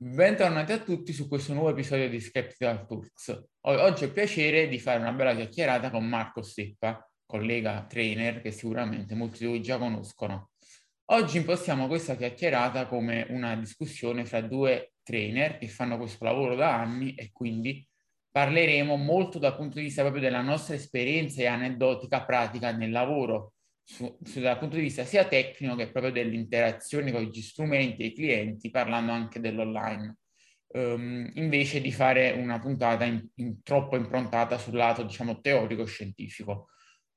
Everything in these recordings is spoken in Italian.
Bentornati a tutti su questo nuovo episodio di Skeptical Talks. Oggi ho il piacere di fare una bella chiacchierata con Marco Steppa, collega trainer che sicuramente molti di voi già conoscono. Oggi impostiamo questa chiacchierata come una discussione fra due trainer che fanno questo lavoro da anni e quindi parleremo molto dal punto di vista proprio della nostra esperienza e aneddotica pratica nel lavoro, su, su, dal punto di vista sia tecnico che proprio dell'interazione con gli strumenti e i clienti, parlando anche dell'online, um, invece di fare una puntata in, in, troppo improntata sul lato, diciamo, teorico-scientifico.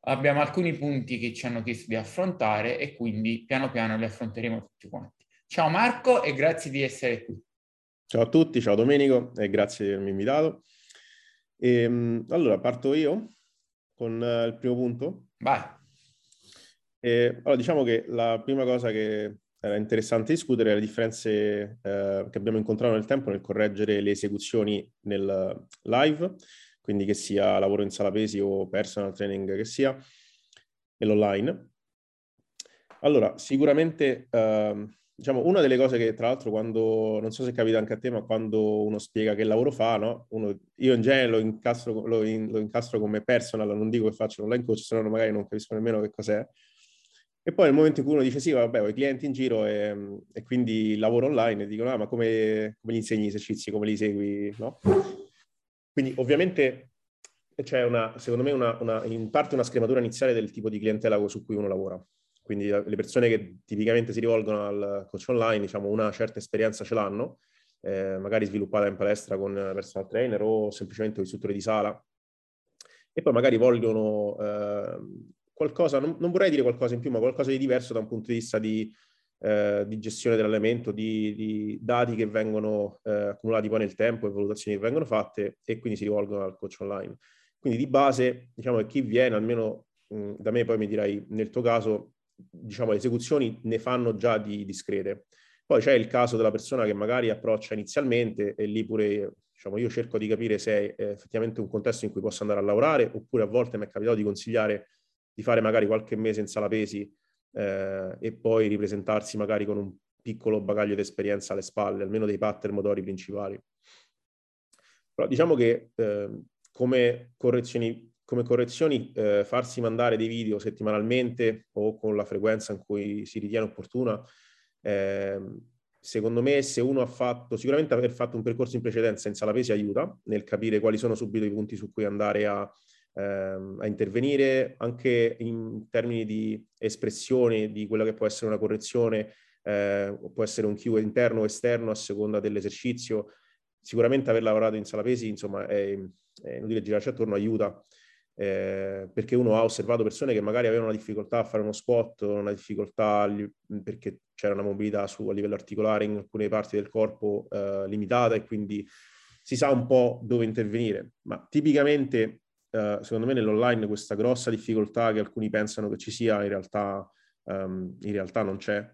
Abbiamo alcuni punti che ci hanno chiesto di affrontare e quindi piano piano li affronteremo tutti quanti. Ciao Marco e grazie di essere qui. Ciao a tutti, ciao Domenico e grazie di avermi invitato. E, ehm, allora, parto io con uh, il primo punto. Vai. E, allora, diciamo che la prima cosa che era interessante discutere è le differenze eh, che abbiamo incontrato nel tempo nel correggere le esecuzioni nel live, quindi che sia lavoro in sala pesi o personal training che sia, nell'online. Allora, sicuramente, eh, diciamo, una delle cose che tra l'altro quando, non so se capita anche a te, ma quando uno spiega che lavoro fa, no? Uno, io in genere lo incastro, lo, in, lo incastro come personal, non dico che faccio online coach, se no magari non capisco nemmeno che cos'è e poi nel momento in cui uno dice sì, vabbè, ho i clienti in giro e, e quindi lavoro online e dicono, ah, ma come, come gli insegni gli esercizi, come li segui, no? Quindi ovviamente c'è una, secondo me, una, una, in parte una scrematura iniziale del tipo di clientela su cui uno lavora. Quindi le persone che tipicamente si rivolgono al coach online, diciamo, una certa esperienza ce l'hanno, eh, magari sviluppata in palestra con personal trainer o semplicemente un istruttore di sala, e poi magari vogliono eh, qualcosa, non, non, vorrei dire qualcosa in più, ma qualcosa di diverso da un punto di vista di, eh, di gestione dell'allenamento, di, di, dati che vengono eh, accumulati poi nel tempo e valutazioni che vengono fatte e quindi si rivolgono al coach online. Quindi di base, diciamo che chi viene, almeno mh, da me poi mi direi nel tuo caso, diciamo le esecuzioni ne fanno già di discrete. Poi c'è il caso della persona che magari approccia inizialmente e lì pure diciamo, io cerco di capire se è effettivamente un contesto in cui posso andare a lavorare oppure a volte mi è capitato di consigliare di fare magari qualche mese in sala pesi eh, e poi ripresentarsi magari con un piccolo bagaglio di esperienza alle spalle, almeno dei pattern motori principali. Però diciamo che eh, come correzioni, come correzioni eh, farsi mandare dei video settimanalmente o con la frequenza in cui si ritiene opportuna, ehm, secondo me se uno ha fatto, sicuramente aver fatto un percorso in precedenza in sala pesi aiuta nel capire quali sono subito i punti su cui andare a ehm, a intervenire anche in termini di espressione di quella che può essere una correzione, eh, può essere un cue interno o esterno a seconda dell'esercizio. Sicuramente aver lavorato in sala pesi, insomma, è, è inutile girarci attorno, aiuta. Eh, perché uno ha osservato persone che magari avevano una difficoltà a fare uno squat, una difficoltà perché c'era una mobilità su, a livello articolare in alcune parti del corpo eh, limitata e quindi si sa un po' dove intervenire. Ma tipicamente eh, secondo me nell'online questa grossa difficoltà che alcuni pensano che ci sia in realtà, um, in realtà non c'è.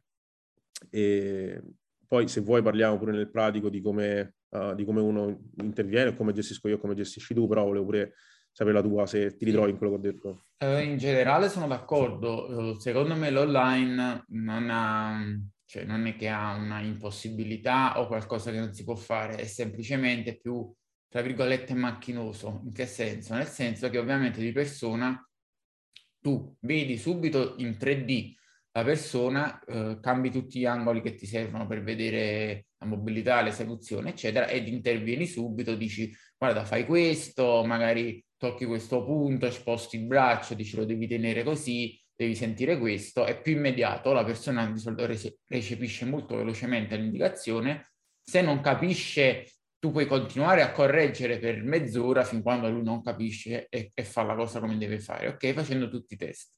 E poi se vuoi parliamo pure nel pratico di come, uh, di come uno interviene, come gestisco io, come gestisci tu, però volevo pure sapere la tua, se ti ritrovi in quello che ho detto. Uh, in generale sono d'accordo, secondo me l'online non ha... Cioè non è che ha una impossibilità o qualcosa che non si può fare, è semplicemente più tra virgolette, macchinoso. In che senso? Nel senso che ovviamente di persona tu vedi subito in 3D la persona, eh, cambi tutti gli angoli che ti servono per vedere la mobilità, l'esecuzione, eccetera, ed intervieni subito, dici guarda fai questo, magari tocchi questo punto, sposti il braccio, dici lo devi tenere così, devi sentire questo, è più immediato, la persona di solito recepisce molto velocemente l'indicazione, se non capisce tu puoi continuare a correggere per mezz'ora fin quando lui non capisce e, e fa la cosa come deve fare, ok? Facendo tutti i test.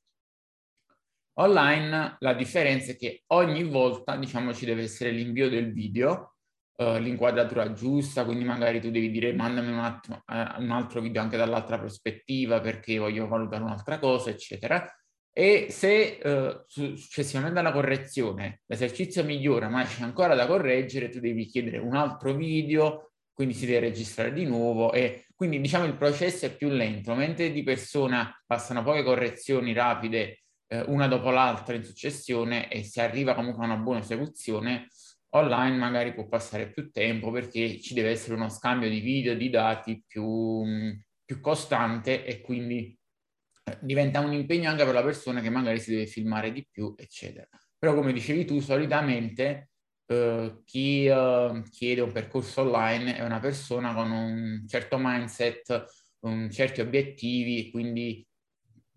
Online la differenza è che ogni volta, diciamo, ci deve essere l'invio del video, uh, l'inquadratura giusta, quindi magari tu devi dire mandami un, attimo, uh, un altro video anche dall'altra prospettiva perché voglio valutare un'altra cosa, eccetera. E se uh, successivamente alla correzione l'esercizio migliora ma c'è ancora da correggere, tu devi chiedere un altro video quindi si deve registrare di nuovo e quindi diciamo il processo è più lento, mentre di persona passano poche correzioni rapide eh, una dopo l'altra in successione e si arriva comunque a una buona esecuzione, online magari può passare più tempo perché ci deve essere uno scambio di video, di dati più, più costante e quindi eh, diventa un impegno anche per la persona che magari si deve filmare di più, eccetera. Però come dicevi tu, solitamente eh, chi eh, chiede un percorso online è una persona con un certo mindset, un certi obiettivi, quindi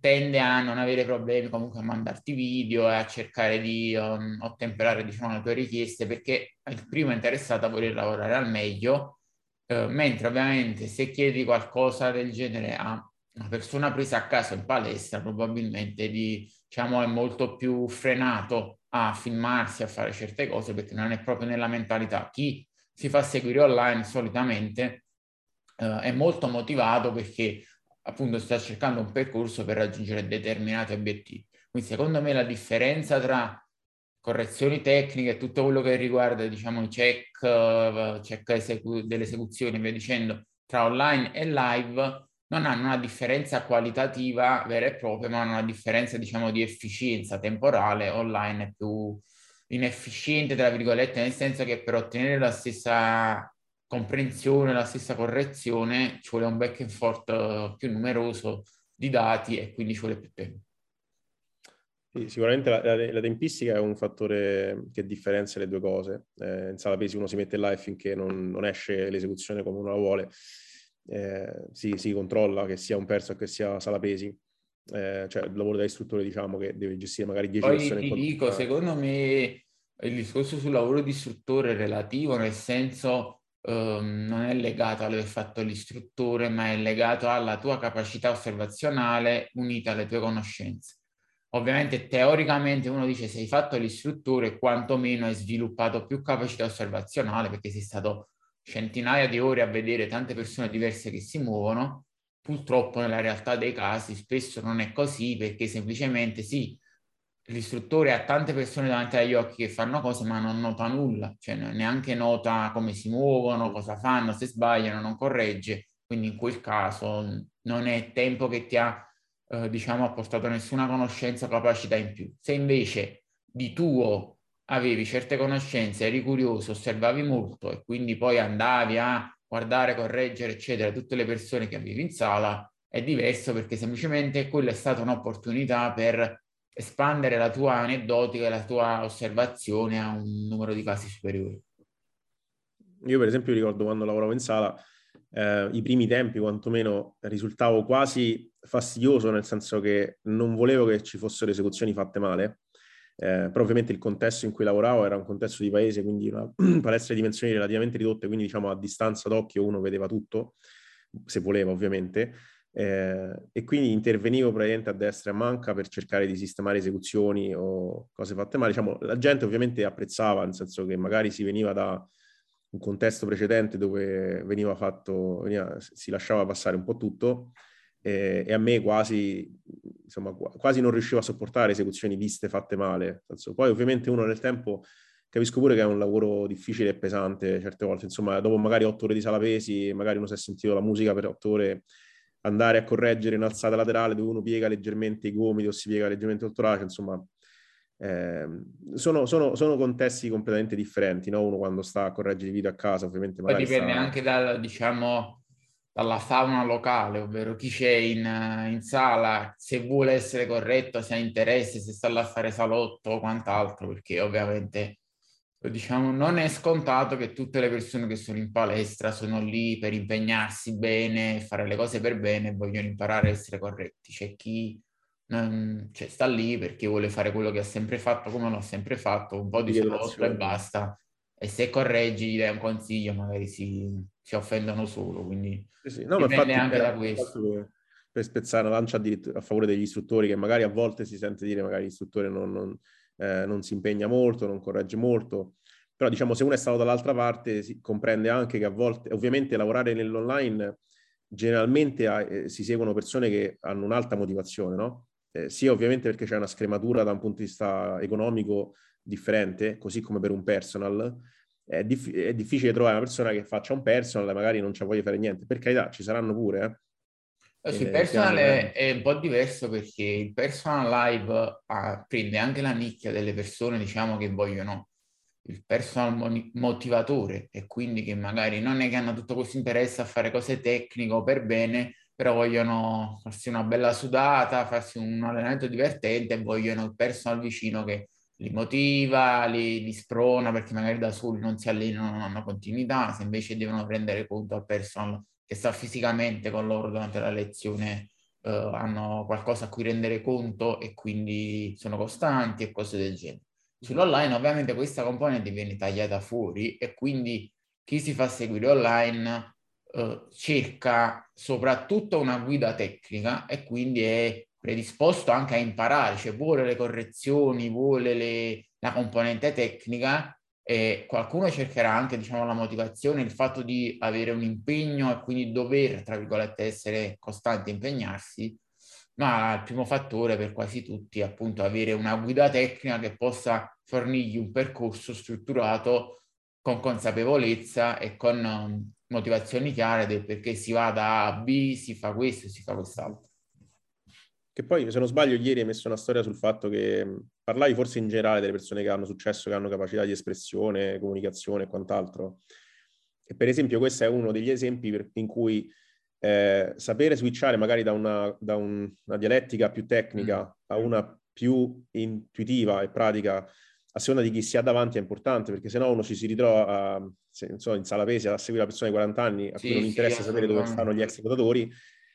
tende a non avere problemi comunque a mandarti video e a cercare di um, ottemperare diciamo, le tue richieste perché il primo è interessato a voler lavorare al meglio, eh, mentre ovviamente se chiedi qualcosa del genere a una persona presa a caso in palestra probabilmente di, diciamo, è molto più frenato a filmarsi, a fare certe cose perché non è proprio nella mentalità. Chi si fa seguire online solitamente eh, è molto motivato perché appunto sta cercando un percorso per raggiungere determinati obiettivi. Quindi secondo me la differenza tra correzioni tecniche e tutto quello che riguarda diciamo i check, uh, check esecu- dell'esecuzione e via dicendo tra online e live non hanno una differenza qualitativa vera e propria, ma hanno una differenza diciamo di efficienza temporale. Online è più inefficiente, tra virgolette, nel senso che per ottenere la stessa comprensione, la stessa correzione, ci vuole un back and forth più numeroso di dati e quindi ci vuole più tempo. Sì, sicuramente la, la, la, tempistica è un fattore che differenzia le due cose. Eh, in sala pesi uno si mette live finché non, non esce l'esecuzione come uno la vuole, eh, si, si, controlla che sia un perso che sia sala pesi. Eh, cioè il lavoro da istruttore diciamo che deve gestire magari 10 Poi persone. Poi ti dico, secondo me il discorso sul lavoro di istruttore è relativo nel senso um, non è legato all'aver fatto l'istruttore, ma è legato alla tua capacità osservazionale unita alle tue conoscenze. Ovviamente teoricamente uno dice se hai fatto l'istruttore quantomeno hai sviluppato più capacità osservazionale perché sei stato centinaia di ore a vedere tante persone diverse che si muovono. Purtroppo nella realtà dei casi spesso non è così perché semplicemente sì, l'istruttore ha tante persone davanti agli occhi che fanno cose ma non nota nulla, cioè neanche nota come si muovono, cosa fanno, se sbagliano non corregge, quindi in quel caso non è tempo che ti ha eh, diciamo apportato nessuna conoscenza o capacità in più. Se invece di tuo avevi certe conoscenze, eri curioso, osservavi molto e quindi poi andavi a guardare, correggere, eccetera, tutte le persone che avevi in sala, è diverso perché semplicemente quella è stata un'opportunità per espandere la tua aneddotica e la tua osservazione a un numero di casi superiore. Io per esempio ricordo quando lavoravo in sala, eh, i primi tempi quantomeno risultavo quasi fastidioso nel senso che non volevo che ci fossero esecuzioni fatte male, eh, però ovviamente il contesto in cui lavoravo era un contesto di paese, quindi una palestra di dimensioni relativamente ridotte, quindi diciamo a distanza d'occhio uno vedeva tutto, se voleva ovviamente, eh, e quindi intervenivo praticamente a destra e a manca per cercare di sistemare esecuzioni o cose fatte male. Diciamo, la gente ovviamente apprezzava, nel senso che magari si veniva da un contesto precedente dove veniva fatto, veniva, si lasciava passare un po' tutto eh, e a me quasi, insomma, quasi non riuscivo a sopportare esecuzioni viste fatte male. Poi ovviamente uno nel tempo capisco pure che è un lavoro difficile e pesante certe volte, insomma, dopo magari otto ore di sala pesi, magari uno si è sentito la musica per otto ore andare a correggere in alzata laterale dove uno piega leggermente i gomiti o si piega leggermente il torace, insomma, eh, sono, sono, sono, contesti completamente differenti, no? Uno quando sta a correggere i video a casa, ovviamente. Poi dipende sta... anche dal, diciamo, dalla fauna locale, ovvero chi c'è in, in, sala, se vuole essere corretto, se ha interesse, se sta là a fare salotto o quant'altro, perché ovviamente diciamo, non è scontato che tutte le persone che sono in palestra sono lì per impegnarsi bene, fare le cose per bene e vogliono imparare a essere corretti. C'è chi non, cioè, sta lì perché vuole fare quello che ha sempre fatto, come l'ha sempre fatto, un po' di salotto e basta. E se correggi, gli dai un consiglio, magari si, si offendono solo. Quindi sì, sì. No, dipende anche da questo. Per spezzare una lancia a favore degli istruttori che magari a volte si sente dire magari l'istruttore non, non eh, non si impegna molto, non corregge molto, però diciamo se uno è stato dall'altra parte si comprende anche che a volte, ovviamente lavorare nell'online generalmente eh, si seguono persone che hanno un'alta motivazione, no? Eh, sia ovviamente perché c'è una scrematura da un punto di vista economico differente, così come per un personal, è, diff- è, difficile trovare una persona che faccia un personal e magari non ci voglia fare niente. Per carità, ci saranno pure, eh. Eh sì, il personal è, è, un po' diverso perché il personal live ah, prende anche la nicchia delle persone, diciamo, che vogliono il personal motivatore e quindi che magari non è che hanno tutto questo interesse a fare cose tecniche per bene, però vogliono farsi una bella sudata, farsi un allenamento divertente e vogliono il personal vicino che li motiva, li, li sprona perché magari da soli non si allenano, non hanno continuità, se invece devono prendere conto al personal che sta fisicamente con loro durante la lezione eh, hanno qualcosa a cui rendere conto e quindi sono costanti e cose del genere. Sull'online ovviamente questa componente viene tagliata fuori e quindi chi si fa seguire online eh, cerca soprattutto una guida tecnica e quindi è predisposto anche a imparare, cioè vuole le correzioni, vuole le, la componente tecnica e qualcuno cercherà anche diciamo, la motivazione, il fatto di avere un impegno e quindi dover, tra virgolette, essere costanti e impegnarsi, ma il primo fattore per quasi tutti è appunto avere una guida tecnica che possa fornirgli un percorso strutturato con consapevolezza e con um, motivazioni chiare del perché si va da A a B, si fa questo si fa quest'altro. Che poi, se non sbaglio, ieri hai messo una storia sul fatto che parlavi forse in generale delle persone che hanno successo, che hanno capacità di espressione, comunicazione e quant'altro. E per esempio questo è uno degli esempi per, in cui eh, sapere switchare magari da una, da un, una dialettica più tecnica mm. a una più intuitiva e pratica a seconda di chi si ha davanti è importante perché sennò uno ci si ritrova a, se, so, in sala pesi a seguire una persona di 40 anni a sì, cui non interessa sì, sapere dove stanno gli ex votatori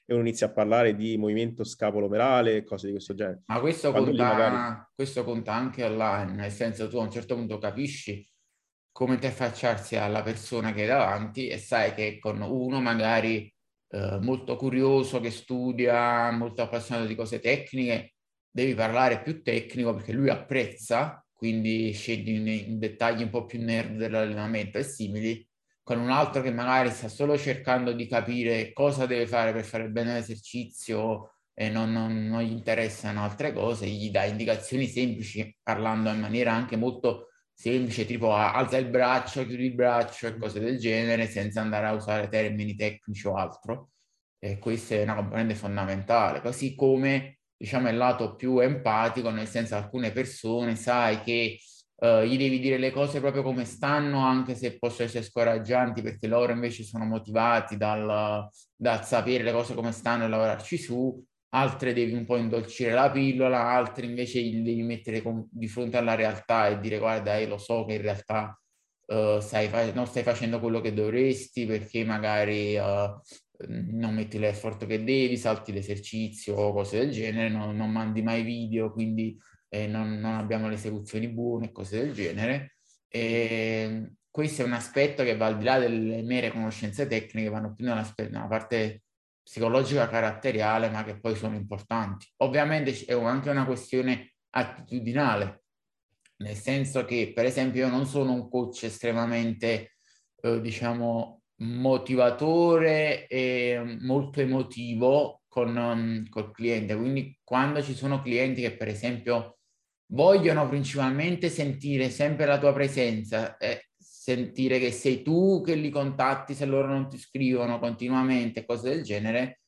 e uno inizia a parlare di movimento scapolomerale e cose di questo genere. Ma questo conta, magari... questo conta anche online, nel senso tu a un certo punto capisci come interfacciarsi alla persona che hai davanti e sai che con uno magari eh, molto curioso, che studia, molto appassionato di cose tecniche, devi parlare più tecnico perché lui apprezza, quindi scendi in, in dettagli un po' più nerd dell'allenamento e simili, con un altro che magari sta solo cercando di capire cosa deve fare per fare bene l'esercizio e non, non, non, gli interessano altre cose, gli dà indicazioni semplici parlando in maniera anche molto semplice, tipo alza il braccio, chiudi il braccio e cose del genere, senza andare a usare termini tecnici o altro. E questa è una componente fondamentale, così come diciamo il lato più empatico, nel senso alcune persone sai che uh, gli devi dire le cose proprio come stanno, anche se possono essere scoraggianti, perché loro invece sono motivati dal, dal sapere le cose come stanno e lavorarci su, altre devi un po' indolcire la pillola, altre invece li devi mettere con, di fronte alla realtà e dire guarda, io lo so che in realtà uh, stai fa- non stai facendo quello che dovresti perché magari uh, non metti l'effort che devi, salti l'esercizio o cose del genere, non, non mandi mai video, quindi eh, non, non, abbiamo le esecuzioni buone, cose del genere. E questo è un aspetto che va al di là delle mere conoscenze tecniche, vanno più nella, nella parte psicologica caratteriale, ma che poi sono importanti. Ovviamente è anche una questione attitudinale, nel senso che, per esempio, io non sono un coach estremamente, eh, diciamo, motivatore e molto emotivo con um, col cliente. Quindi quando ci sono clienti che, per esempio, vogliono principalmente sentire sempre la tua presenza, eh, sentire che sei tu che li contatti se loro non ti scrivono continuamente, cose del genere,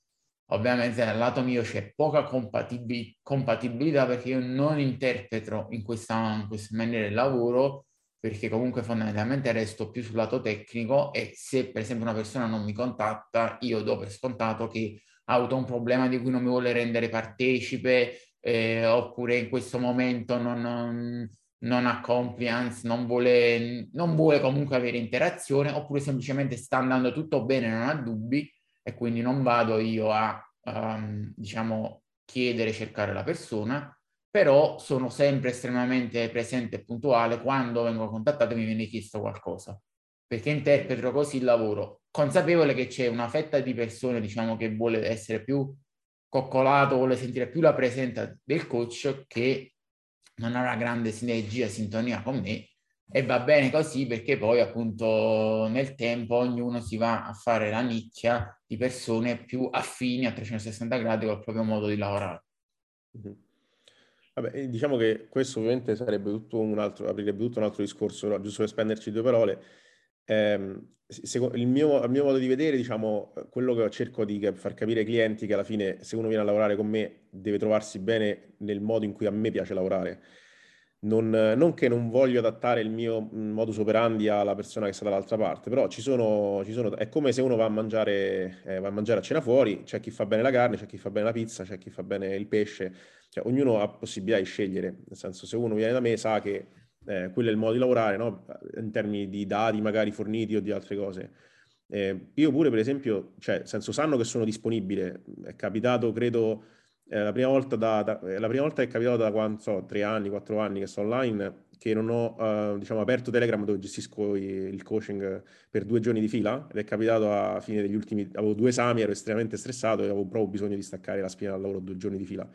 ovviamente dal lato mio c'è poca compatibil- compatibilità perché io non interpreto in questa, in questa maniera il lavoro perché comunque fondamentalmente resto più sul lato tecnico e se per esempio una persona non mi contatta io do per scontato che ha avuto un problema di cui non mi vuole rendere partecipe eh, oppure in questo momento non, non, non ha compliance, non vuole, non vuole comunque avere interazione, oppure semplicemente sta andando tutto bene, non ha dubbi e quindi non vado io a, um, diciamo, chiedere, cercare la persona, però sono sempre estremamente presente e puntuale quando vengo contattato e mi viene chiesto qualcosa, perché interpreto così il lavoro, consapevole che c'è una fetta di persone, diciamo, che vuole essere più coccolato, vuole sentire più la presenza del coach che non ha una grande sinergia, sintonia con me e va bene così perché poi appunto nel tempo ognuno si va a fare la nicchia di persone più affini a 360 gradi col proprio modo di lavorare. Mm-hmm. Vabbè, diciamo che questo ovviamente sarebbe tutto un altro, aprirebbe tutto un altro discorso, giusto per spenderci due parole ehm, il, mio, il mio modo di vedere, diciamo, quello che cerco di far capire ai clienti che alla fine se uno viene a lavorare con me deve trovarsi bene nel modo in cui a me piace lavorare. non, non, che non voglio adattare il mio mm, modus operandi alla persona che sta dall'altra parte, però ci sono, ci sono, è come se uno va a, mangiare, eh, va a mangiare a cena fuori, c'è chi fa bene la carne, c'è chi fa bene la pizza, c'è chi fa bene il pesce, cioè, ognuno ha possibilità di scegliere, nel senso se uno viene da me sa che eh, quello è il modo di lavorare, no? in termini di dati magari forniti o di altre cose. Eh, io pure, per esempio, cioè, senso, sanno che sono disponibile, è capitato, credo eh, la, prima volta da, da, eh, la prima volta è capitato da quando, so, tre anni, quattro anni che sto online, che non ho uh, diciamo, aperto Telegram dove gestisco i, il coaching per due giorni di fila ed è capitato a fine degli ultimi, avevo due esami, ero estremamente stressato e avevo proprio bisogno di staccare la spina dal lavoro due giorni di fila.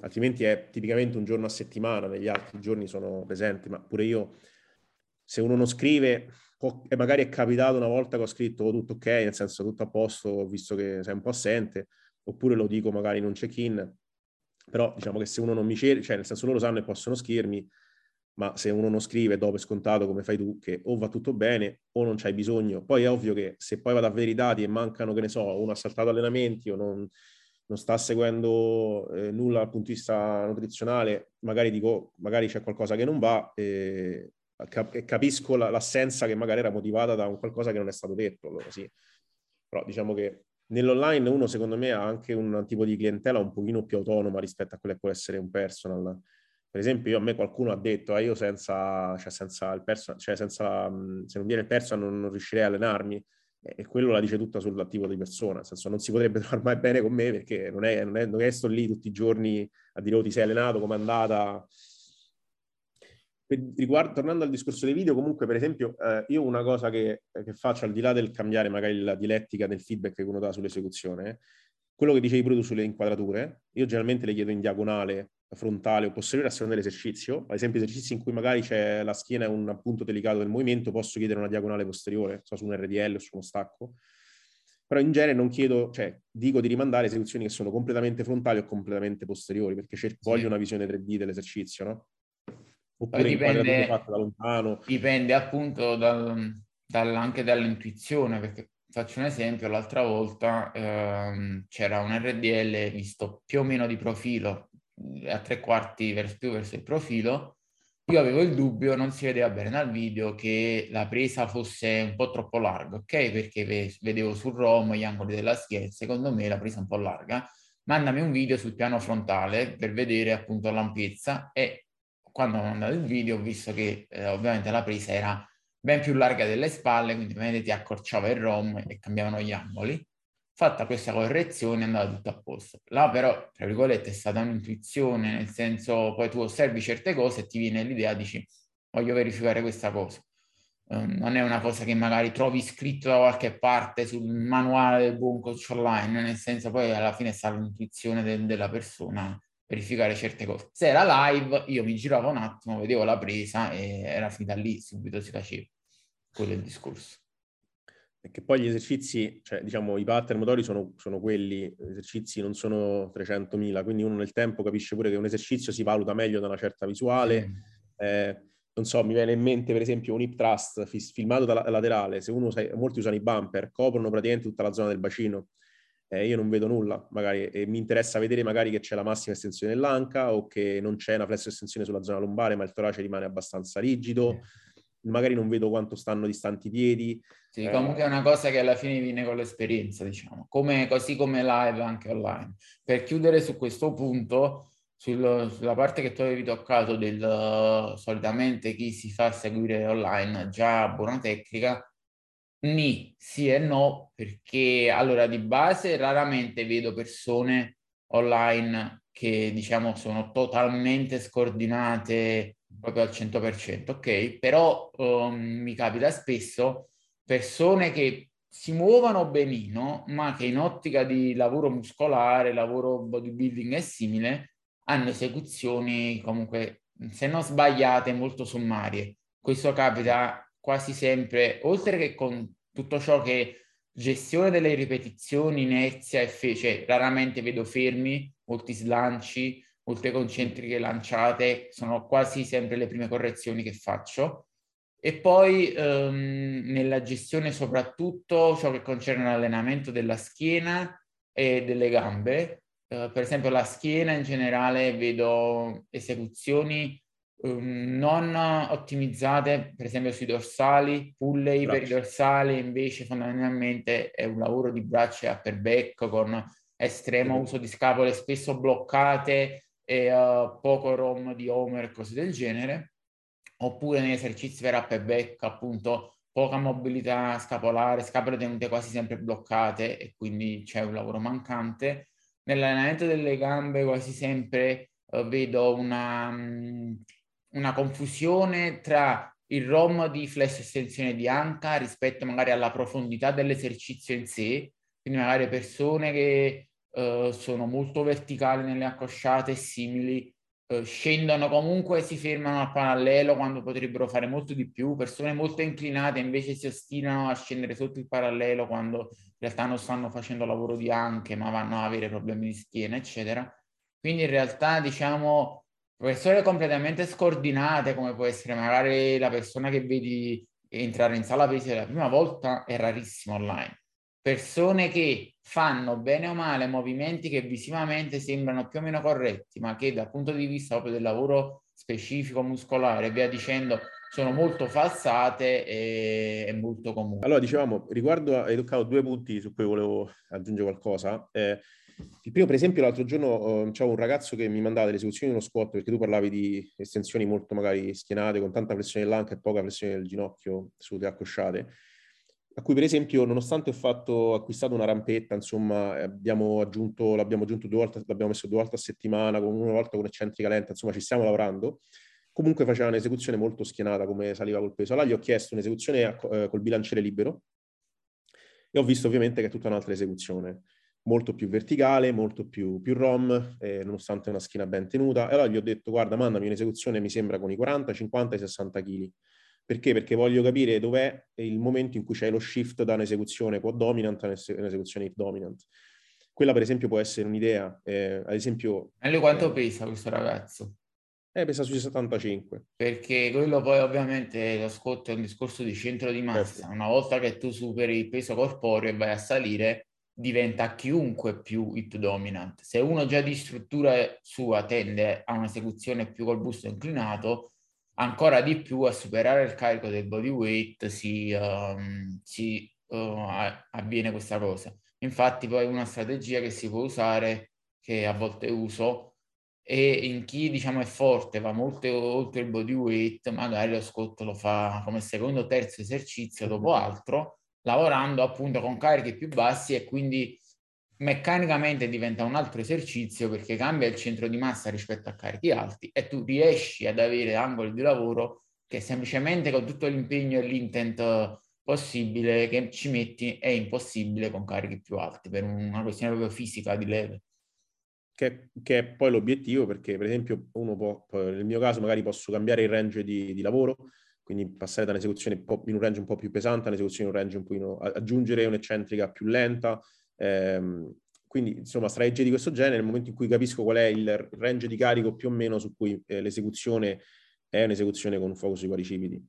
Altrimenti è tipicamente un giorno a settimana, negli altri giorni sono presente, ma pure io, se uno non scrive, può, e magari è capitato una volta che ho scritto oh, tutto ok, nel senso tutto a posto, visto che sei un po' assente, oppure lo dico magari in un check-in, però diciamo che se uno non mi cerca, cioè nel senso loro sanno e possono scrivermi, ma se uno non scrive dopo è scontato come fai tu, che o va tutto bene o non c'hai bisogno. Poi è ovvio che se poi vado a vedere i dati e mancano, che ne so, uno ha saltato allenamenti o non, non sta seguendo eh, nulla dal punto di vista nutrizionale, magari dico, magari c'è qualcosa che non va e, e capisco la, l'assenza che magari era motivata da un qualcosa che non è stato detto. Allora sì. Però diciamo che Nell'online uno secondo me ha anche un tipo di clientela un pochino più autonoma rispetto a quello che può essere un personal. Per esempio, io, a me qualcuno ha detto, eh, io senza, cioè senza il personal, cioè senza, se non viene il personal non, non riuscirei a allenarmi. E quello la dice tutta sull'attivo di persona, nel senso non si potrebbe trovare mai bene con me perché non è, non è, non è sto lì tutti i giorni a dire oh ti sei allenato, com'è andata, riguardo, tornando al discorso dei video, comunque, per esempio, eh, io una cosa che, che, faccio al di là del cambiare magari la dialettica del feedback che uno dà sull'esecuzione, quello che dicevi pure tu sulle inquadrature, io generalmente le chiedo in diagonale, frontale o posteriore a seconda dell'esercizio. Ad esempio, esercizi in cui magari c'è la schiena è un punto delicato del movimento, posso chiedere una diagonale posteriore, so, su un RDL o su uno stacco. Però in genere non chiedo, cioè dico di rimandare esecuzioni che sono completamente frontali o completamente posteriori, perché sì. voglio una visione 3D dell'esercizio, no? Oppure dipende, da lontano. Dipende appunto dal, dal, anche dall'intuizione, perché faccio un esempio, l'altra volta ehm, c'era un RDL visto più o meno di profilo, a tre quarti verso, più verso il profilo, io avevo il dubbio, non si vedeva bene dal video, che la presa fosse un po' troppo larga, ok? Perché vedevo sul ROM gli angoli della schiena, secondo me la presa è un po' larga. Mandami un video sul piano frontale per vedere appunto l'ampiezza e quando ho mandato il video ho visto che eh, ovviamente la presa era ben più larga delle spalle, quindi vedete accorciava il ROM e cambiavano gli angoli. Fatta questa correzione è andato tutto a posto. Là però, tra virgolette, è stata un'intuizione, nel senso poi tu osservi certe cose e ti viene l'idea, dici voglio verificare questa cosa. Um, non è una cosa che magari trovi scritto da qualche parte sul manuale del buon coach online, nel senso poi alla fine è stata l'intuizione de- della persona verificare certe cose. Se era live, io mi giravo un attimo, vedevo la presa e era finita lì, subito si faceva. Quello è il discorso. Perché poi gli esercizi, cioè diciamo i pattern motori sono, sono quelli, gli esercizi non sono 300.000, quindi uno nel tempo capisce pure che un esercizio si valuta meglio da una certa visuale. Mm. Eh, non so, mi viene in mente per esempio un hip thrust filmato da laterale, se uno, molti usano i bumper, coprono praticamente tutta la zona del bacino, eh, io non vedo nulla, magari, e mi interessa vedere magari che c'è la massima estensione dell'anca o che non c'è una flesso estensione sulla zona lombare, ma il torace rimane abbastanza rigido. Magari non vedo quanto stanno distanti i piedi. Sì, eh, comunque è una cosa che alla fine viene con l'esperienza, diciamo, come, così come live anche online. Per chiudere su questo punto, sul, sulla parte che tu avevi toccato del solitamente chi si fa seguire online già buona tecnica, Ni, sì e no, perché allora di base raramente vedo persone online che diciamo sono totalmente scordinate proprio al 100%, ok? Però um, mi capita spesso persone che si muovono benino, ma che in ottica di lavoro muscolare, lavoro bodybuilding e simile, hanno esecuzioni comunque, se non sbagliate, molto sommarie. Questo capita quasi sempre, oltre che con tutto ciò che gestione delle ripetizioni, inerzia e fece, raramente vedo fermi, molti slanci, molte concentriche lanciate, sono quasi sempre le prime correzioni che faccio. E poi ehm, nella gestione soprattutto ciò che concerne l'allenamento della schiena e delle gambe, eh, per esempio la schiena in generale vedo esecuzioni um, non ottimizzate, per esempio sui dorsali, pulley per i dorsali, invece fondamentalmente è un lavoro di braccia e upper back con estremo uso di scapole spesso bloccate e uh, poco ROM di Homer e cose del genere, oppure negli esercizi per upper back appunto poca mobilità scapolare, scapole tenute quasi sempre bloccate e quindi c'è un lavoro mancante. Nell'allenamento delle gambe quasi sempre uh, vedo una, um, una confusione tra il ROM di flesso estensione di anca rispetto magari alla profondità dell'esercizio in sé, quindi magari persone che uh, sono molto verticali nelle accosciate simili uh, scendono comunque e si fermano al parallelo quando potrebbero fare molto di più, persone molto inclinate invece si ostinano a scendere sotto il parallelo quando in realtà non stanno facendo lavoro di anche ma vanno a avere problemi di schiena eccetera. Quindi in realtà diciamo persone completamente scordinate, come può essere magari la persona che vedi entrare in sala pesi la prima volta, è rarissimo online. Persone che fanno bene o male movimenti che visivamente sembrano più o meno corretti, ma che dal punto di vista proprio del lavoro specifico muscolare e via dicendo sono molto falsate e, molto comuni. Allora, dicevamo, riguardo, hai toccato due punti su cui volevo aggiungere qualcosa. Eh, il primo, per esempio, l'altro giorno uh, c'era un ragazzo che mi mandava delle esecuzioni dello squat perché tu parlavi di estensioni molto magari schienate, con tanta pressione dell'anca e poca pressione del ginocchio sulle accosciate, a cui per esempio, nonostante ho fatto, acquistato una rampetta, insomma, abbiamo aggiunto, l'abbiamo aggiunto due volte, l'abbiamo messo due volte a settimana, con una volta con eccentrica lenta, insomma, ci stiamo lavorando. Comunque faceva un'esecuzione molto schienata, come saliva col peso. Allora gli ho chiesto un'esecuzione a, eh, col bilanciere libero e ho visto ovviamente che è tutta un'altra esecuzione molto più verticale, molto più, più ROM, eh, nonostante una schiena ben tenuta. E allora gli ho detto, guarda, mandami un'esecuzione, mi sembra, con i 40, 50 e 60 kg. Perché? Perché voglio capire dov'è il momento in cui c'è lo shift da un'esecuzione quad dominant a un'esecuzione hip dominant. Quella, per esempio, può essere un'idea. Eh, ad esempio... E lui quanto eh, pesa questo ragazzo? Eh, pesa sui 75. Perché quello poi ovviamente lo squat è un discorso di centro di massa. Una volta che tu superi il peso corporeo e vai a salire, diventa chiunque più hip dominant. Se uno già di struttura sua tende a un'esecuzione più col busto inclinato, ancora di più a superare il carico del body weight si, um, si uh, avviene questa cosa. Infatti poi una strategia che si può usare, che a volte uso, e in chi diciamo è forte, va molto oltre il body weight, magari lo scotto lo fa come secondo o terzo esercizio dopo altro, lavorando appunto con carichi più bassi e quindi meccanicamente diventa un altro esercizio perché cambia il centro di massa rispetto a carichi alti e tu riesci ad avere angoli di lavoro che semplicemente con tutto l'impegno e l'intent possibile che ci metti è impossibile con carichi più alti per una questione proprio fisica di leve. Che, che, è poi l'obiettivo perché per esempio uno può, nel mio caso magari posso cambiare il range di, di lavoro, quindi passare da un'esecuzione in un range un po' più pesante a un'esecuzione in un range un po' aggiungere un'eccentrica più lenta. Ehm, quindi, insomma, strategie di questo genere, nel momento in cui capisco qual è il range di carico più o meno su cui eh, l'esecuzione è un'esecuzione con un focus sui quadricipiti.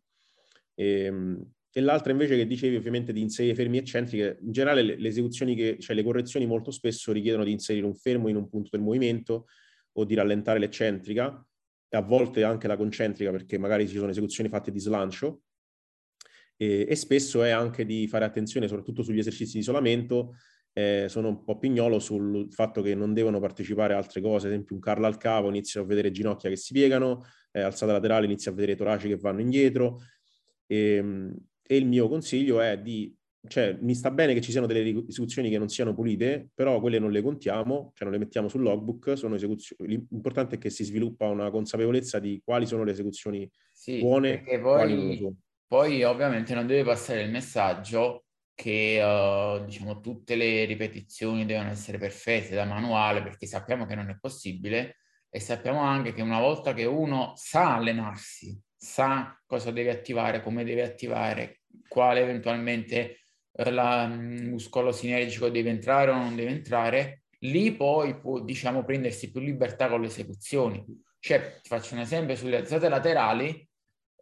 E, ehm, e l'altra invece che dicevi ovviamente di inserire fermi eccentriche, in generale le, le esecuzioni che, cioè le correzioni molto spesso richiedono di inserire un fermo in un punto del movimento o di rallentare l'eccentrica, e a volte anche la concentrica perché magari ci sono esecuzioni fatte di slancio e, e spesso è anche di fare attenzione soprattutto sugli esercizi di isolamento eh, sono un po' pignolo sul fatto che non devono partecipare a altre cose, ad esempio un Carlo al capo inizia a vedere ginocchia che si piegano, eh, alzata laterale inizia a vedere toraci che vanno indietro e, ehm, e il mio consiglio è di cioè mi sta bene che ci siano delle esecuzioni che non siano pulite, però quelle non le contiamo, cioè non le mettiamo sul logbook, sono esecuzioni. L'importante è che si sviluppa una consapevolezza di quali sono le esecuzioni sì, buone e quali non lo sono. Poi ovviamente non deve passare il messaggio che uh, diciamo tutte le ripetizioni devono essere perfette da manuale perché sappiamo che non è possibile e sappiamo anche che una volta che uno sa allenarsi, sa cosa deve attivare, come deve attivare, quale eventualmente il muscolo sinergico deve entrare o non deve entrare, lì poi può, diciamo, prendersi più libertà con le esecuzioni. Cioè, ti faccio un esempio, sulle alzate laterali,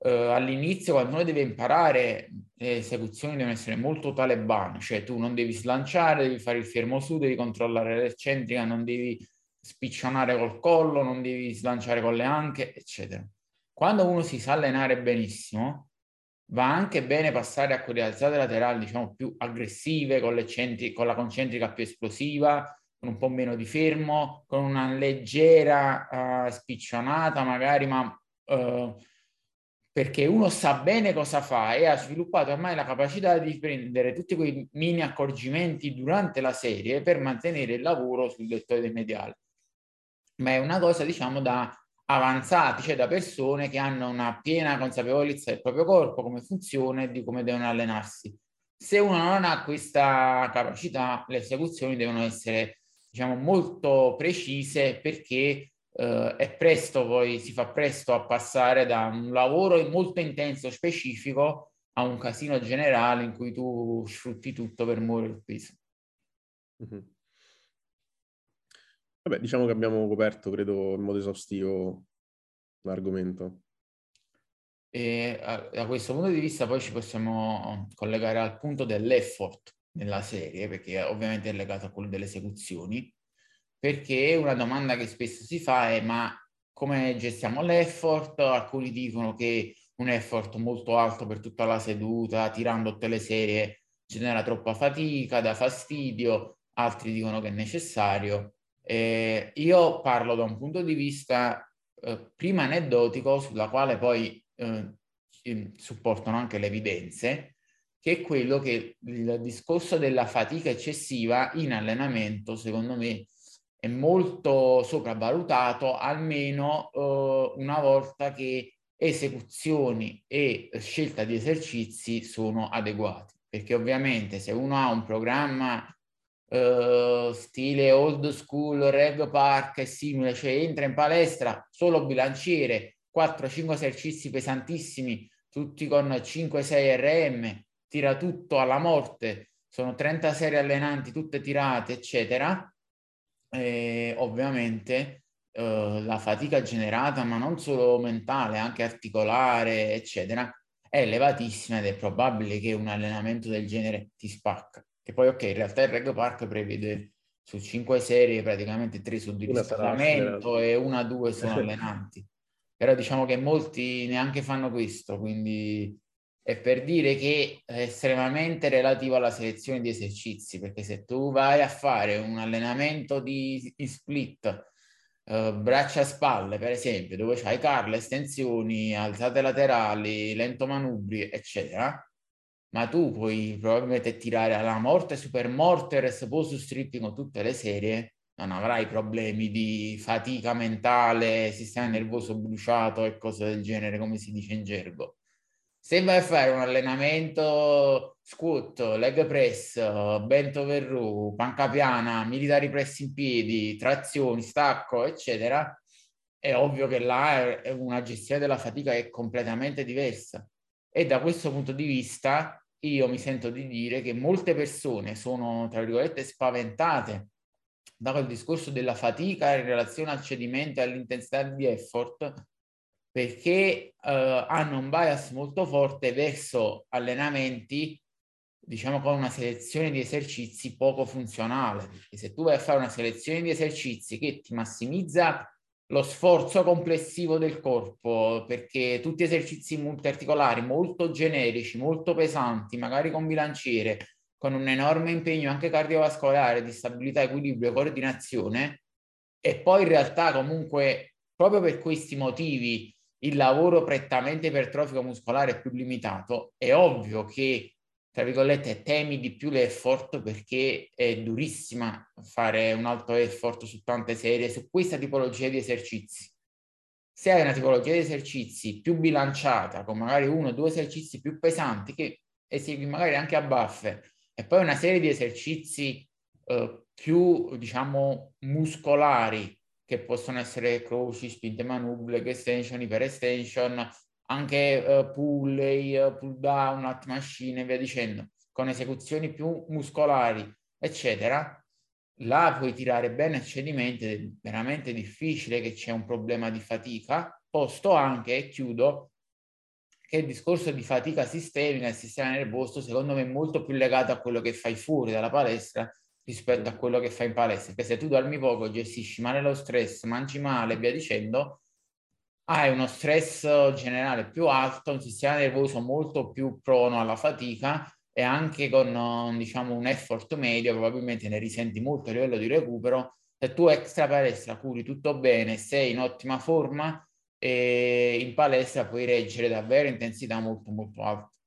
eh, all'inizio quando uno deve imparare, le esecuzioni devono essere molto talebane, cioè tu non devi slanciare, devi fare il fermo su, devi controllare l'eccentrica, non devi spiccionare col collo, non devi slanciare con le anche, eccetera. quando uno si sa allenare benissimo, va anche bene passare a quelle alzate laterali, diciamo, più aggressive, con, con la concentrica più esplosiva, con un po' meno di fermo, con una leggera uh, spiccionata magari, ma uh, perché uno sa bene cosa fa e ha sviluppato ormai la capacità di prendere tutti quei mini accorgimenti durante la serie per mantenere il lavoro sul deltoide mediale. Ma è una cosa, diciamo, da avanzati, cioè da persone che hanno una piena consapevolezza del proprio corpo, come funziona e di come devono allenarsi. Se uno non ha questa capacità, le esecuzioni devono essere, diciamo, molto precise perché eh, è presto poi, si fa presto a passare da un lavoro molto intenso, specifico, a un casino generale in cui tu sfrutti tutto per muovere il peso. Mm-hmm. Vabbè, diciamo che abbiamo coperto, credo, in modo esaustivo l'argomento. E da questo punto di vista poi ci possiamo collegare al punto dell'effort nella serie, perché ovviamente è legato a quello delle esecuzioni, perché una domanda che spesso si fa è ma come gestiamo l'effort? Alcuni dicono che un effort molto alto per tutta la seduta, tirando tutte le serie, genera troppa fatica, dà fastidio, altri dicono che è necessario. Eh, io parlo da un punto di vista eh, prima aneddotico, sulla quale poi eh, supportano anche le evidenze, che è quello che il discorso della fatica eccessiva in allenamento, secondo me, è molto sopravvalutato, almeno eh, una volta che esecuzioni e scelta di esercizi sono adeguati. Perché ovviamente se uno ha un programma uh, stile old school, reg park e simile, cioè entra in palestra solo bilanciere, 4-5 esercizi pesantissimi, tutti con 5-6 RM, tira tutto alla morte, sono 30 serie allenanti, tutte tirate, eccetera. E ovviamente uh, la fatica generata, ma non solo mentale, anche articolare, eccetera, è elevatissima ed è probabile che un allenamento del genere ti spacca. Che poi, ok, in realtà il Reg Park prevede su cinque serie praticamente tre su di riscaldamento e una o due sono allenanti. Però diciamo che molti neanche fanno questo, quindi è per dire che è estremamente relativo alla selezione di esercizi, perché se tu vai a fare un allenamento di, split, uh, braccia a spalle per esempio, dove c'hai carle, estensioni, alzate laterali, lento manubri, eccetera, ma tu puoi probabilmente tirare alla morte super morteres, post stripping con tutte le serie, non avrai problemi di fatica mentale, sistema nervoso bruciato e cose del genere, come si dice in gergo. Se vai a fare un allenamento squat, leg press, bento verrù, panca piana, military press in piedi, trazioni, stacco, eccetera, è ovvio che là è una gestione della fatica che è completamente diversa. E da questo punto di vista io mi sento di dire che molte persone sono, tra virgolette, spaventate da quel discorso della fatica in relazione al cedimento e all'intensità di effort perché uh, hanno un bias molto forte verso allenamenti diciamo con una selezione di esercizi poco funzionale. Perché se tu vai a fare una selezione di esercizi che ti massimizza lo sforzo complessivo del corpo, perché tutti esercizi multiarticolari molto generici, molto pesanti, magari con bilanciere, con un enorme impegno anche cardiovascolare di stabilità, equilibrio e coordinazione, e poi in realtà comunque proprio per questi motivi il lavoro prettamente ipertrofico muscolare è più limitato, è ovvio che tra virgolette, temi di più l'effort perché è durissima fare un alto effort su tante serie, su questa tipologia di esercizi. Se hai una tipologia di esercizi più bilanciata, con magari uno o due esercizi più pesanti, che esegui magari anche a buffer, e poi una serie di esercizi eh, più, diciamo, muscolari, che possono essere croci, spinte manubile, leg extension, iper extension, anche uh, pulley, uh, pull down, alt machine e via dicendo, con esecuzioni più muscolari, eccetera, là puoi tirare bene il cedimento ed è veramente difficile che c'è un problema di fatica, posto anche, e chiudo, che il discorso di fatica sistemica il sistema nervoso secondo me è molto più legato a quello che fai fuori dalla palestra rispetto a quello che fai in palestra, perché se tu dormi poco, gestisci male lo stress, mangi male e via dicendo, hai uno stress generale più alto, un sistema nervoso molto più prono alla fatica e anche con diciamo, un effort medio probabilmente ne risenti molto a livello di recupero. Se tu extra palestra curi tutto bene, sei in ottima forma e in palestra puoi reggere davvero intensità molto molto alte.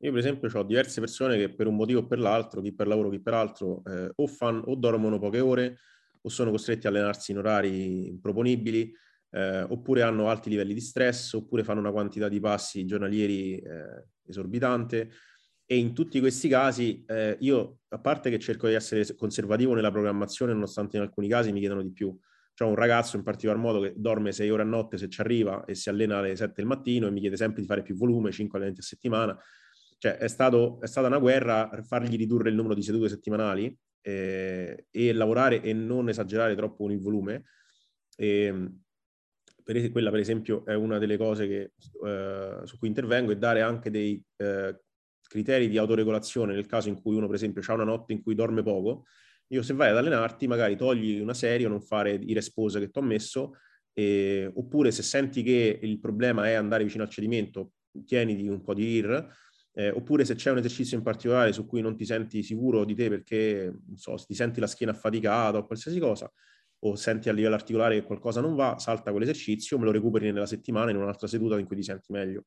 Io per esempio ho diverse persone che per un motivo o per l'altro, chi per lavoro, chi per altro, eh, o, fanno, o dormono poche ore o sono costretti a allenarsi in orari improponibili, eh, oppure hanno alti livelli di stress, oppure fanno una quantità di passi giornalieri eh, esorbitante. E in tutti questi casi eh, io, a parte che cerco di essere conservativo nella programmazione, nonostante in alcuni casi mi chiedano di più. C'è un ragazzo in particolar modo che dorme 6 ore a notte se ci arriva e si allena alle 7 del mattino e mi chiede sempre di fare più volume, 5 allenamenti a settimana. Cioè è, stato, è stata una guerra fargli ridurre il numero di sedute settimanali eh, e lavorare e non esagerare troppo con il volume. E, ehm, per, quella per esempio è una delle cose che, eh, su cui intervengo e dare anche dei eh, criteri di autoregolazione nel caso in cui uno per esempio ha una notte in cui dorme poco. Io se vai ad allenarti magari togli una serie o non fare i respose che ti ho messo oppure se senti che il problema è andare vicino al cedimento tieniti un po' di IR eh, oppure se c'è un esercizio in particolare su cui non ti senti sicuro di te perché, non so, ti senti la schiena affaticata o qualsiasi cosa, o senti a livello articolare che qualcosa non va, salta quell'esercizio, me lo recuperi nella settimana in un'altra seduta in cui ti senti meglio.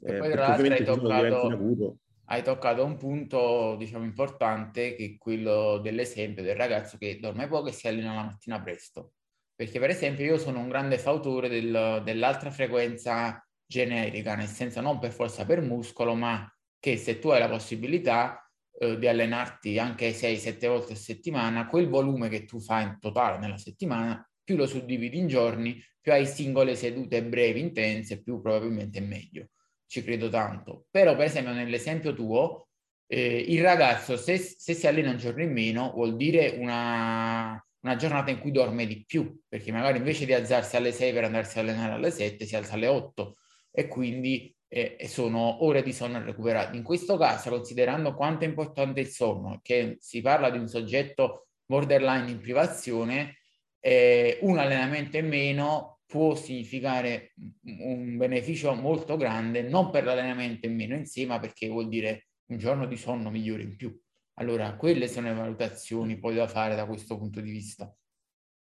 Eh, poi tra l'altro hai toccato, hai toccato un punto, diciamo, importante, che è quello dell'esempio del ragazzo che dorme poco e si allena la mattina presto. Perché per esempio io sono un grande fautore del, dell'altra frequenza generica, nel senso non per forza per muscolo, ma che se tu hai la possibilità eh, di allenarti anche 6-7 volte a settimana, quel volume che tu fai in totale nella settimana, più lo suddividi in giorni, più hai singole sedute brevi, intense, più probabilmente è meglio. Ci credo tanto. Però, per esempio, nell'esempio tuo, eh, il ragazzo, se, se, si allena un giorno in meno, vuol dire una, una giornata in cui dorme di più, perché magari invece di alzarsi alle 6 per andarsi a allenare alle 7, si alza alle 8 e quindi e, e sono ore di sonno recuperate. In questo caso, considerando quanto è importante il sonno, che si parla di un soggetto borderline in privazione, eh, un allenamento in meno può significare un beneficio molto grande, non per l'allenamento in meno in sé, ma perché vuol dire un giorno di sonno migliore in più. Allora, quelle sono le valutazioni poi da fare da questo punto di vista.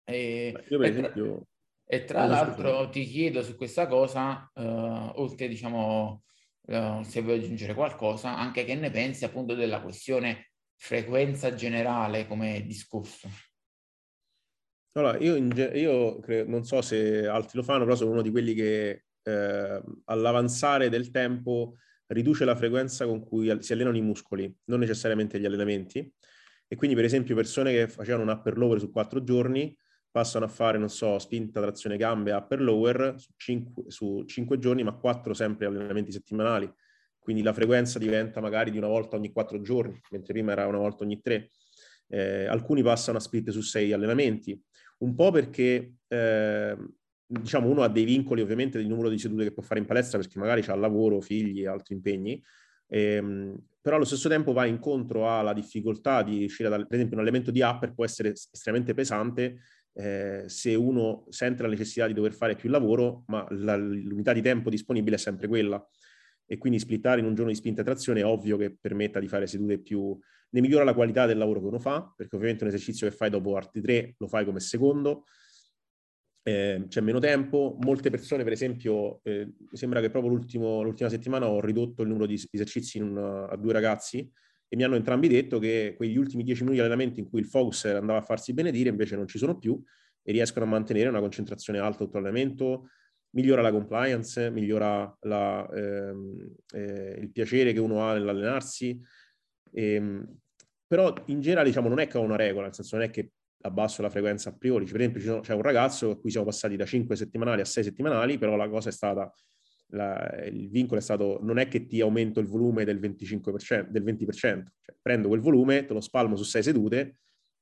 E, Beh, io per esempio, e tra l'altro ti chiedo su questa cosa, uh, oltre diciamo, uh, se vuoi aggiungere qualcosa, anche che ne pensi appunto della questione frequenza generale come discorso. Allora, io, ge- io credo, non so se altri lo fanno, però sono uno di quelli che eh, all'avanzare del tempo riduce la frequenza con cui si allenano i muscoli, non necessariamente gli allenamenti. E quindi, per esempio, persone che facevano un upper lower su quattro giorni passano a fare, non so, spinta, trazione gambe, upper lower su 5, su 5 giorni, ma 4 sempre allenamenti settimanali. Quindi la frequenza diventa magari di una volta ogni 4 giorni, mentre prima era una volta ogni 3. Eh, alcuni passano a split su 6 allenamenti, un po' perché eh, diciamo uno ha dei vincoli ovviamente del numero di sedute che può fare in palestra perché magari ha lavoro, figli e altri impegni, ehm, però allo stesso tempo va incontro alla difficoltà di uscire da, per esempio un elemento di upper può essere estremamente pesante eh, se uno sente la necessità di dover fare più lavoro, ma la, l'unità di tempo disponibile è sempre quella. E quindi splittare in un giorno di spinta e trazione è ovvio che permetta di fare sedute più... Ne migliora la qualità del lavoro che uno fa, perché ovviamente un esercizio che fai dopo arti 3 lo fai come secondo, eh, c'è meno tempo. Molte persone, per esempio, eh, sembra che proprio l'ultima settimana ho ridotto il numero di esercizi un, a due ragazzi, e mi hanno entrambi detto che quegli ultimi dieci minuti di allenamento in cui il focus andava a farsi benedire invece non ci sono più e riescono a mantenere una concentrazione alta tutto l'allenamento, migliora la compliance, migliora la, ehm, eh, il piacere che uno ha nell'allenarsi. E, ehm, però in generale diciamo non è che ho una regola, nel senso non è che abbasso la frequenza a priori. Per esempio c'è un ragazzo a cui siamo passati da 5 settimanali a 6 settimanali, però la cosa è stata la, il vincolo è stato non è che ti aumento il volume del 25%, del 20%, cioè prendo quel volume, te lo spalmo su sei sedute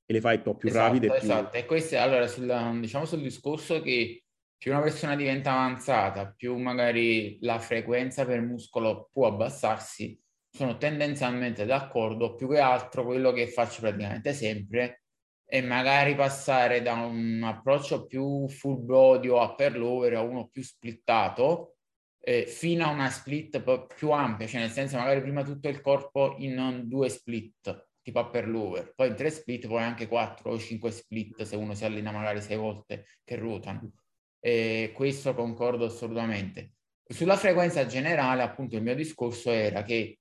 e le fai un po' più esatto, rapide. Esatto, più... e questo è allora sul, diciamo sul discorso che più una persona diventa avanzata, più magari la frequenza per muscolo può abbassarsi, sono tendenzialmente d'accordo, più che altro quello che faccio praticamente sempre e magari passare da un approccio più full body o upper lower a uno più splittato eh, fino a una split più ampia, cioè nel senso magari prima tutto il corpo in due split, tipo upper lower, poi in tre split, poi anche quattro o cinque split se uno si allena magari sei volte che ruotano. E questo concordo assolutamente. Sulla frequenza generale, appunto, il mio discorso era che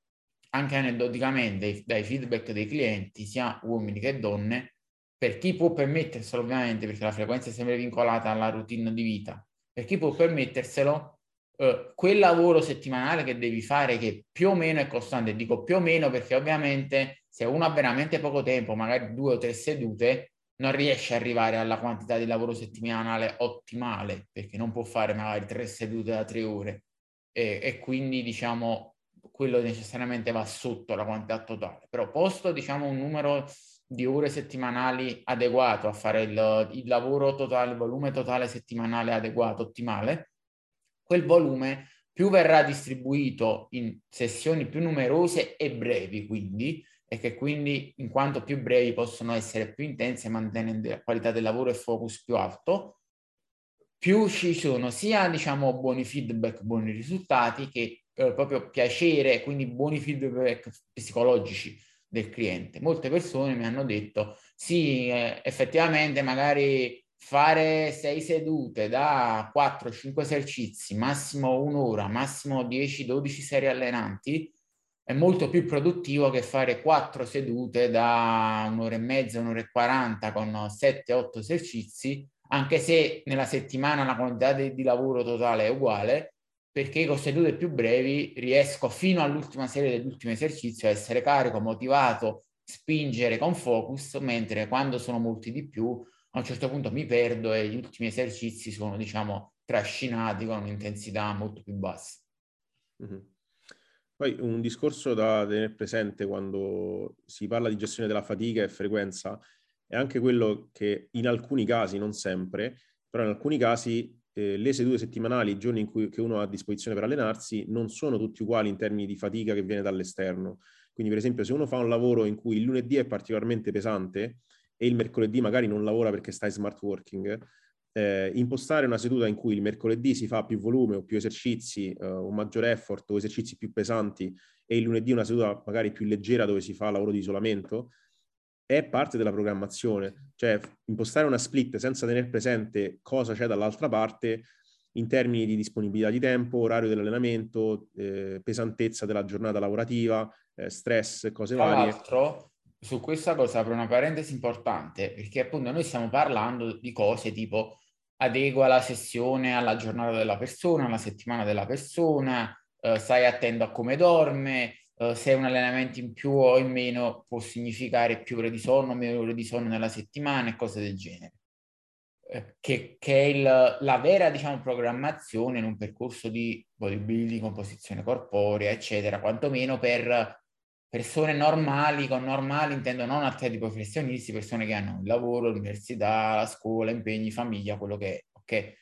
anche aneddoticamente dai feedback dei clienti, sia uomini che donne, per chi può permetterselo ovviamente, perché la frequenza è sempre vincolata alla routine di vita, per chi può permetterselo, eh, quel lavoro settimanale che devi fare che più o meno è costante, dico più o meno perché ovviamente se uno ha veramente poco tempo, magari due o tre sedute, non riesce ad arrivare alla quantità di lavoro settimanale ottimale, perché non può fare magari tre sedute da tre ore. E, e quindi diciamo quello necessariamente va sotto la quantità totale, però posto diciamo un numero di ore settimanali adeguato a fare il, il lavoro totale, il volume totale settimanale adeguato, ottimale, quel volume più verrà distribuito in sessioni più numerose e brevi, quindi, e che quindi in quanto più brevi possono essere più intense mantenendo la qualità del lavoro e focus più alto, più ci sono sia diciamo buoni feedback, buoni risultati che eh, proprio piacere, quindi buoni feedback psicologici del cliente. Molte persone mi hanno detto sì, eh, effettivamente magari fare sei sedute da 4-5 esercizi, massimo un'ora, massimo 10-12 serie allenanti, è molto più produttivo che fare 4 sedute da un'ora e mezza, un'ora e 40 con 7-8 esercizi, anche se nella settimana la quantità di, lavoro totale è uguale, perché con sedute più brevi riesco fino all'ultima serie dell'ultimo esercizio a essere carico, motivato, spingere con focus, mentre quando sono molti di più a un certo punto mi perdo e gli ultimi esercizi sono, diciamo, trascinati con un'intensità molto più bassa. Mm-hmm. Poi un discorso da tenere presente quando si parla di gestione della fatica e frequenza è anche quello che in alcuni casi, non sempre, però in alcuni casi eh, le sedute settimanali, i giorni cui uno ha a disposizione per allenarsi, non sono tutti uguali in termini di fatica che viene dall'esterno. Quindi, per esempio, se uno fa un lavoro in cui il lunedì è particolarmente pesante e il mercoledì magari non lavora perché sta in smart working, eh, impostare una seduta in cui il mercoledì si fa più volume o più esercizi, eh, un maggior effort o esercizi più pesanti e il lunedì una seduta magari più leggera dove si fa lavoro di isolamento, è parte della programmazione, cioè impostare una split senza tenere presente cosa c'è dall'altra parte in termini di disponibilità di tempo, orario dell'allenamento, eh, pesantezza della giornata lavorativa, eh, stress, cose Tra varie. Tra l'altro, su questa cosa apro una parentesi importante, perché appunto noi stiamo parlando di cose tipo adegua la sessione alla giornata della persona, alla settimana della persona, eh, stai attento a come dorme, uh, se un allenamento in più o in meno può significare più ore di sonno, meno ore di sonno nella settimana e cose del genere. Uh, che, che, è il, la vera diciamo, programmazione in un percorso di bodybuilding, composizione corporea, eccetera, quantomeno per persone normali, con normali intendo non atleti professionisti, persone che hanno il lavoro, l'università, la scuola, impegni, famiglia, quello che è. Okay?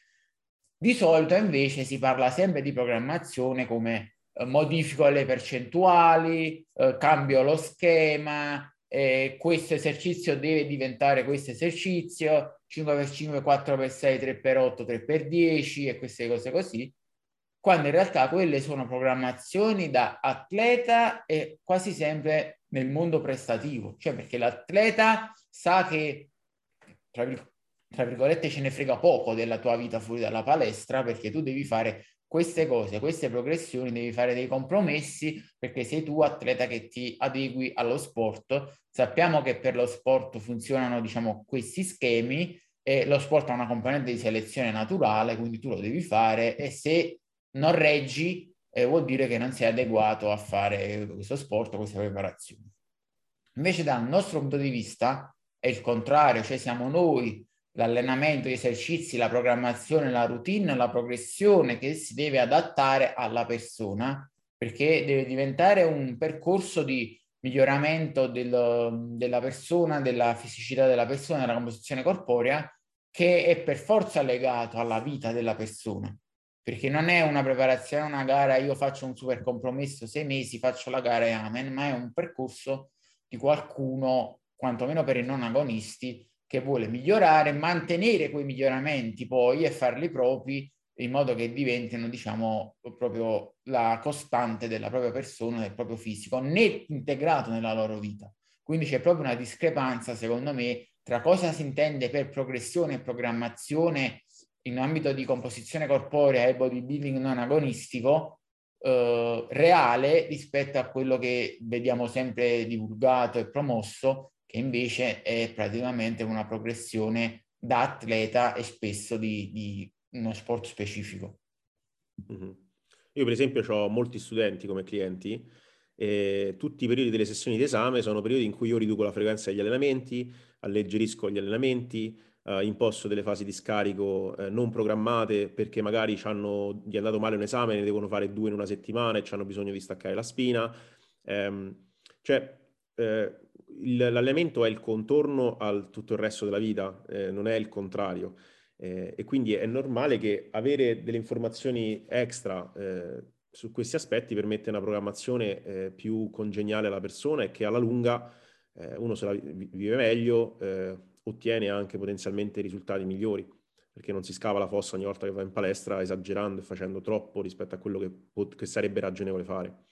Di solito invece si parla sempre di programmazione come eh, modifico le percentuali, eh, cambio lo schema, eh, questo esercizio deve diventare questo esercizio, 5x5, 4x6, 3x8, 3x10 e queste cose così, quando in realtà quelle sono programmazioni da atleta e quasi sempre nel mondo prestativo, cioè perché l'atleta sa che, tra, tra virgolette, ce ne frega poco della tua vita fuori dalla palestra perché tu devi fare queste cose, queste progressioni, devi fare dei compromessi perché sei tu atleta che ti adegui allo sport. Sappiamo che per lo sport funzionano, diciamo, questi schemi e lo sport ha una componente di selezione naturale, quindi tu lo devi fare e se non reggi eh, vuol dire che non sei adeguato a fare questo sport, queste preparazioni. Invece dal nostro punto di vista è il contrario, cioè siamo noi l'allenamento, gli esercizi, la programmazione, la routine, la progressione che si deve adattare alla persona perché deve diventare un percorso di miglioramento del, della persona, della fisicità della persona, della composizione corporea che è per forza legato alla vita della persona perché non è una preparazione una gara, io faccio un super compromesso, sei mesi, faccio la gara e amen, ma è un percorso di qualcuno, quantomeno per i non agonisti, che vuole migliorare, mantenere quei miglioramenti poi e farli propri in modo che diventino, diciamo, proprio la costante della propria persona, del proprio fisico, né integrato nella loro vita. Quindi c'è proprio una discrepanza, secondo me, tra cosa si intende per progressione e programmazione in ambito di composizione corporea e bodybuilding non agonistico eh, reale rispetto a quello che vediamo sempre divulgato e promosso, che invece è praticamente una progressione da atleta e spesso di, di uno sport specifico. Mm-hmm. Io per esempio ho molti studenti come clienti e tutti i periodi delle sessioni d'esame sono periodi in cui io riduco la frequenza degli allenamenti, alleggerisco gli allenamenti, eh, imposto delle fasi di scarico eh, non programmate perché magari gli è andato male un esame, ne devono fare due in una settimana e hanno bisogno di staccare la spina. Eh, cioè, eh, il, l'allenamento è il contorno al tutto il resto della vita, eh, non è il contrario. Eh, e quindi è normale che avere delle informazioni extra su questi aspetti permette una programmazione più congeniale alla persona e che alla lunga uno se la vive meglio, ottiene anche potenzialmente risultati migliori, perché non si scava la fossa ogni volta che va in palestra esagerando e facendo troppo rispetto a quello che, che sarebbe ragionevole fare.